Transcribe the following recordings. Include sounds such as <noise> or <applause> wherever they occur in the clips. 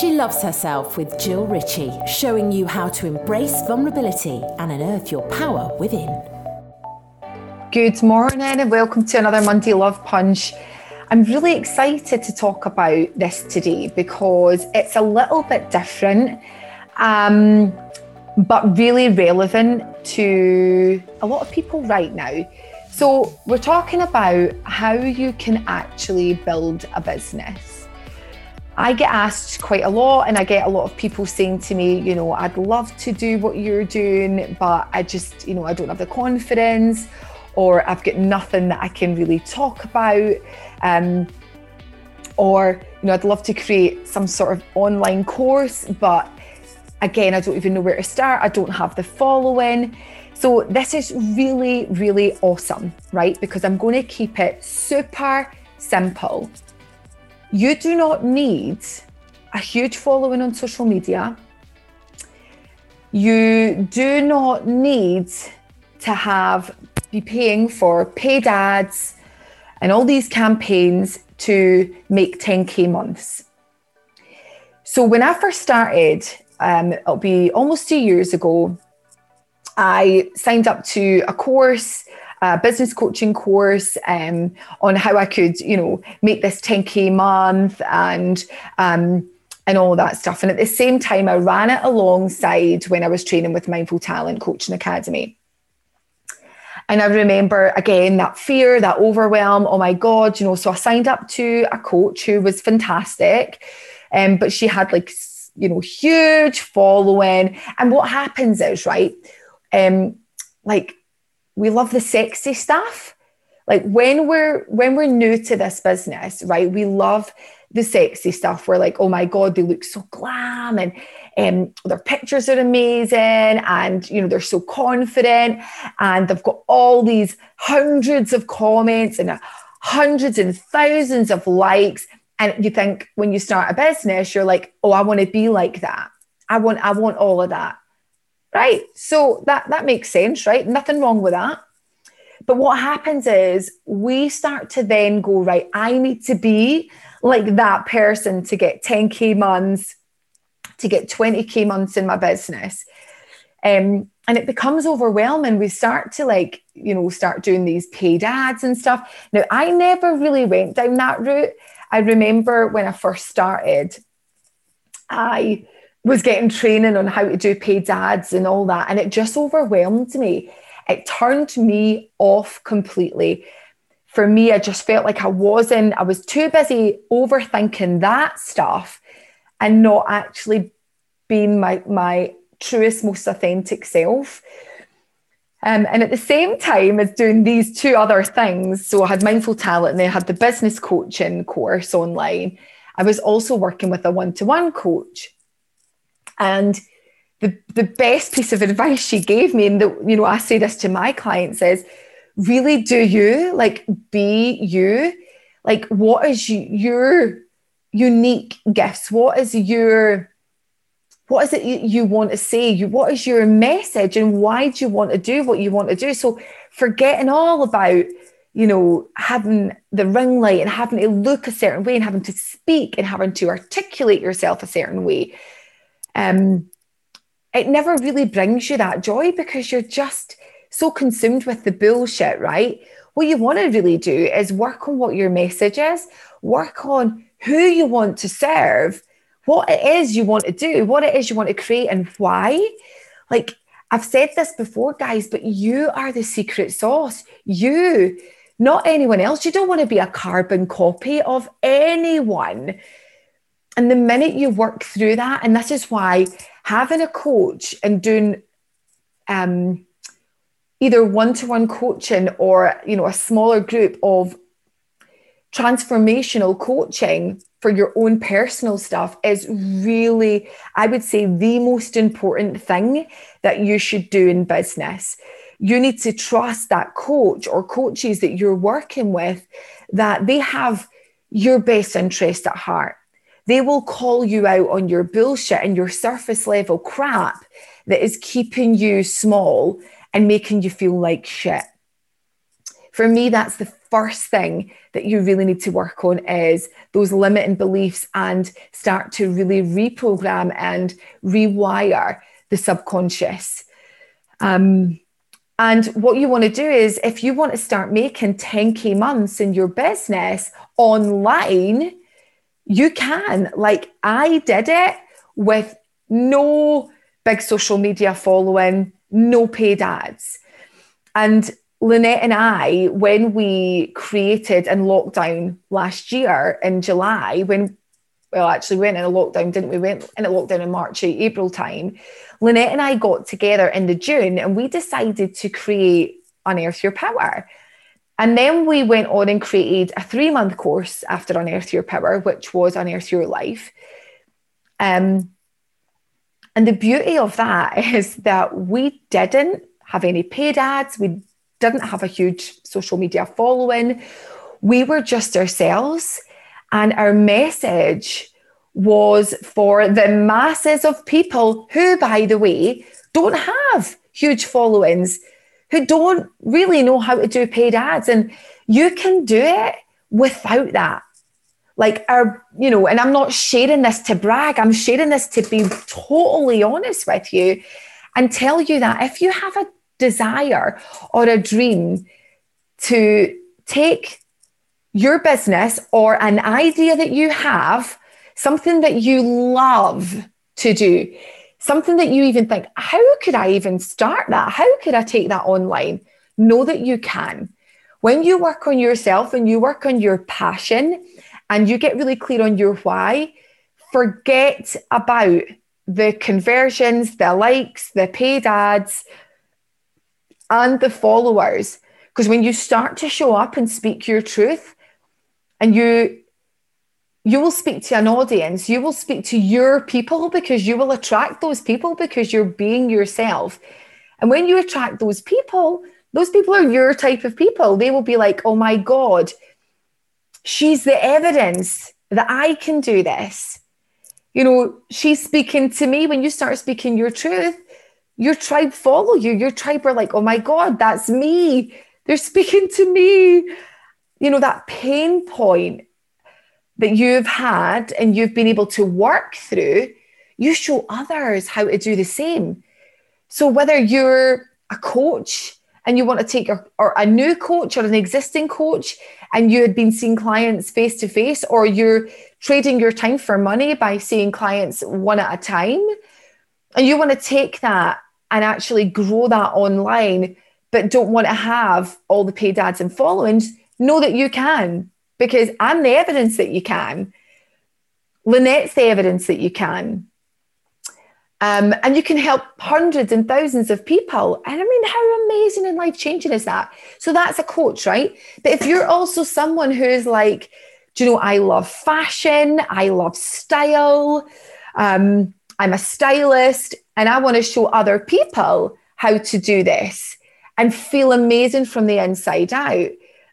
She loves herself with Jill Ritchie, showing you how to embrace vulnerability and unearth your power within. Good morning and welcome to another Monday Love Punch. I'm really excited to talk about this today because it's a little bit different, um, but really relevant to a lot of people right now. So, we're talking about how you can actually build a business. I get asked quite a lot, and I get a lot of people saying to me, you know, I'd love to do what you're doing, but I just, you know, I don't have the confidence, or I've got nothing that I can really talk about. Um, or, you know, I'd love to create some sort of online course, but again, I don't even know where to start. I don't have the following. So this is really, really awesome, right? Because I'm going to keep it super simple. You do not need a huge following on social media. You do not need to have be paying for paid ads and all these campaigns to make 10k months. So when I first started, um, it'll be almost two years ago, I signed up to a course, a business coaching course um, on how I could, you know, make this 10k month and um, and all that stuff. And at the same time, I ran it alongside when I was training with Mindful Talent Coaching Academy. And I remember again that fear, that overwhelm. Oh my God, you know. So I signed up to a coach who was fantastic, um, but she had like you know huge following. And what happens is right um, like we love the sexy stuff. Like when we're when we're new to this business, right? We love the sexy stuff. We're like, oh my god, they look so glam, and um, their pictures are amazing, and you know they're so confident, and they've got all these hundreds of comments and hundreds and thousands of likes. And you think when you start a business, you're like, oh, I want to be like that. I want, I want all of that. Right. So that, that makes sense, right? Nothing wrong with that. But what happens is we start to then go, right, I need to be like that person to get 10K months, to get 20K months in my business. Um, and it becomes overwhelming. We start to like, you know, start doing these paid ads and stuff. Now, I never really went down that route. I remember when I first started, I was getting training on how to do paid ads and all that. And it just overwhelmed me. It turned me off completely. For me, I just felt like I wasn't, I was too busy overthinking that stuff and not actually being my, my truest, most authentic self. Um, and at the same time as doing these two other things, so I had mindful talent and then I had the business coaching course online. I was also working with a one to one coach. And the, the best piece of advice she gave me, and the, you know, I say this to my clients is really do you, like be you. Like, what is your unique gifts? What is your what is it you want to say? You, what is your message and why do you want to do what you want to do? So forgetting all about, you know, having the ring light and having to look a certain way and having to speak and having to articulate yourself a certain way um, it never really brings you that joy because you're just so consumed with the bullshit, right? What you want to really do is work on what your message is, work on who you want to serve, what it is you want to do, what it is you want to create, and why. Like, I've said this before, guys, but you are the secret sauce. You, not anyone else. You don't want to be a carbon copy of anyone. And the minute you work through that, and this is why having a coach and doing um, either one-to-one coaching or you know a smaller group of transformational coaching for your own personal stuff is really, I would say, the most important thing that you should do in business. You need to trust that coach or coaches that you're working with that they have your best interest at heart they will call you out on your bullshit and your surface level crap that is keeping you small and making you feel like shit. For me, that's the first thing that you really need to work on is those limiting beliefs and start to really reprogram and rewire the subconscious. Um, and what you want to do is, if you want to start making 10K months in your business online, you can. Like I did it with no big social media following, no paid ads. And Lynette and I, when we created in lockdown last year in July, when well, actually, we went in a lockdown, didn't we? we went in a lockdown in March, April time. Lynette and I got together in the June and we decided to create Unearth Your Power. And then we went on and created a three month course after Unearth Your Power, which was Unearth Your Life. Um, and the beauty of that <laughs> is that we didn't have any paid ads, we didn't have a huge social media following. We were just ourselves. And our message was for the masses of people who, by the way, don't have huge followings, who don't really know how to do paid ads. And you can do it without that. Like our, you know, and I'm not sharing this to brag, I'm sharing this to be totally honest with you and tell you that if you have a desire or a dream to take your business or an idea that you have, something that you love to do, something that you even think, how could I even start that? How could I take that online? Know that you can. When you work on yourself and you work on your passion and you get really clear on your why, forget about the conversions, the likes, the paid ads, and the followers. Because when you start to show up and speak your truth, and you you will speak to an audience, you will speak to your people because you will attract those people because you're being yourself. And when you attract those people, those people are your type of people. They will be like, oh my God, she's the evidence that I can do this. You know, she's speaking to me. When you start speaking your truth, your tribe follow you. Your tribe are like, oh my God, that's me. They're <laughs> speaking to me. You know, that pain point that you've had and you've been able to work through, you show others how to do the same. So whether you're a coach and you want to take a, or a new coach or an existing coach and you had been seeing clients face to face or you're trading your time for money by seeing clients one at a time and you want to take that and actually grow that online, but don't want to have all the paid ads and followings, know that you can because I'm the evidence that you can. Lynette's the evidence that you can. Um, and you can help hundreds and thousands of people. And I mean, how amazing and life changing is that? So that's a coach, right? But if you're also someone who's like, do you know, I love fashion, I love style, um, I'm a stylist, and I want to show other people how to do this and feel amazing from the inside out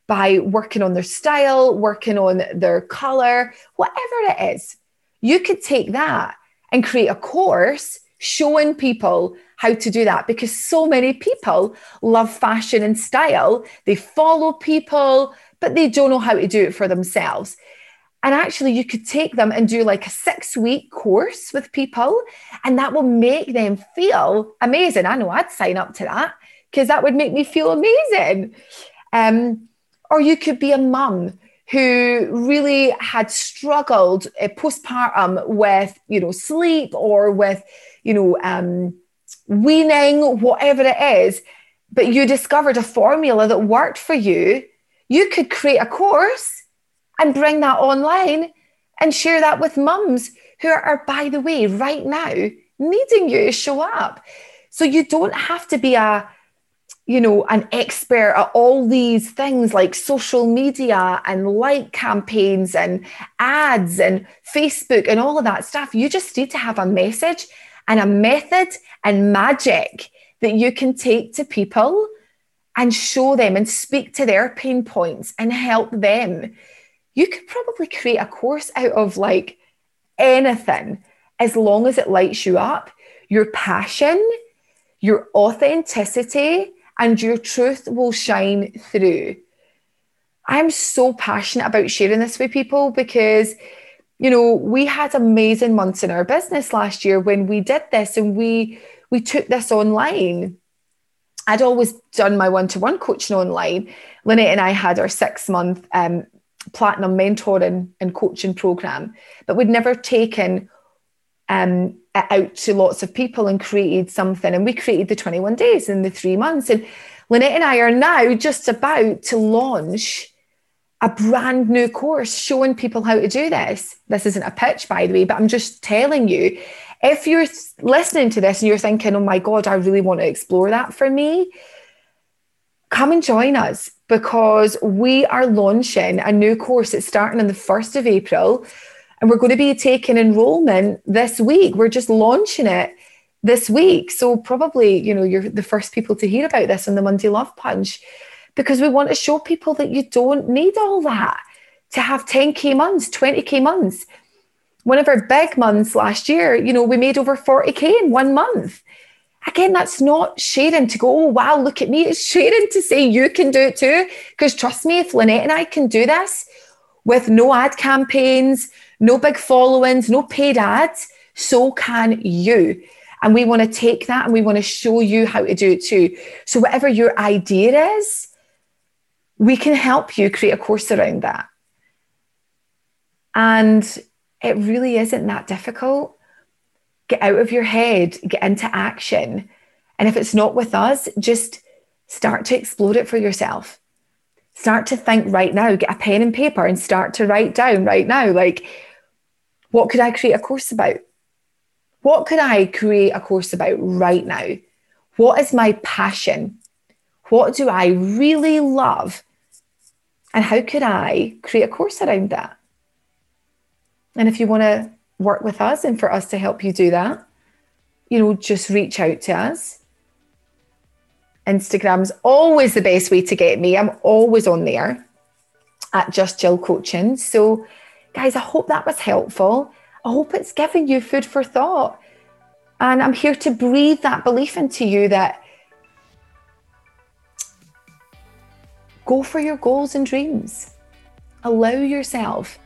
by working on their style, working on their color, whatever it is. You could take that and create a course showing people how to do that because so many people love fashion and style. They follow people, but they don't know how to do it for themselves. And actually, you could take them and do like a six week course with people, and that will make them feel amazing. I know I'd sign up to that because that would make me feel amazing. Um, or you could be a mum who really had struggled uh, postpartum with, you know, sleep or with, you know, um, weaning, whatever it is, but you discovered a formula that worked for you. You could create a course and bring that online and share that with mums who are, by the way, right now needing you to show up. So you don't have to be a, you know, an expert at all these things like social media and like campaigns and ads and Facebook and all of that stuff. You just need to have a message and a method and magic that you can take to people and show them and speak to their pain points and help them you could probably create a course out of like anything as long as it lights you up. Your passion, your authenticity, and your truth will shine through. I'm so passionate about sharing this with people because, you know, we had amazing months in our business last year when we did this and we we took this online. I'd always done my one-to-one coaching online. Lynette and I had our six-month um, platinum mentoring and coaching program, but we'd never taken um, out to lots of people and created something. And we created the 21 days in the three months. And Lynette and I are now just about to launch a brand new course showing people how to do this. This isn't a pitch, by the way, but I'm just telling you if you're listening to this and you're thinking, oh my God, I really want to explore that for me, come and join us because we are launching a new course. It's starting on the 1st of April and we're going to be taking enrollment this week. We're just launching it this week. So probably, you know, you're the first people to hear about this on the Monday Love Punch because we want to show people that you don't need all that to have 10k months, 20k months. One of our big months last year, you know, we made over 40k in one month. Again, that's not sharing to go, oh, wow, look at me. It's sharing to say you can do it too. Because trust me, if Lynette and I can do this with no ad campaigns, no big followings, no paid ads, so can you. And we want to take that and we want to show you how to do it too. So, whatever your idea is, we can help you create a course around that. And it really isn't that difficult. Get out of your head, get into action. And if it's not with us, just start to explore it for yourself. Start to think right now, get a pen and paper and start to write down right now. Like, what could I create a course about? What could I create a course about right now? What is my passion? What do I really love? And how could I create a course around that? And if you want to work with us and for us to help you do that, you know, just reach out to us. Instagram's always the best way to get me. I'm always on there at Just Jill Coaching. So, guys, I hope that was helpful. I hope it's given you food for thought. And I'm here to breathe that belief into you that Go for your goals and dreams. Allow yourself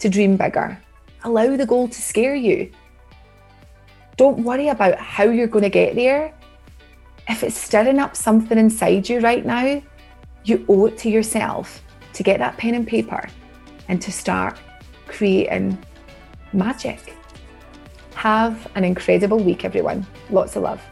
to dream bigger. Allow the goal to scare you. Don't worry about how you're going to get there. If it's stirring up something inside you right now, you owe it to yourself to get that pen and paper and to start creating magic. Have an incredible week, everyone. Lots of love.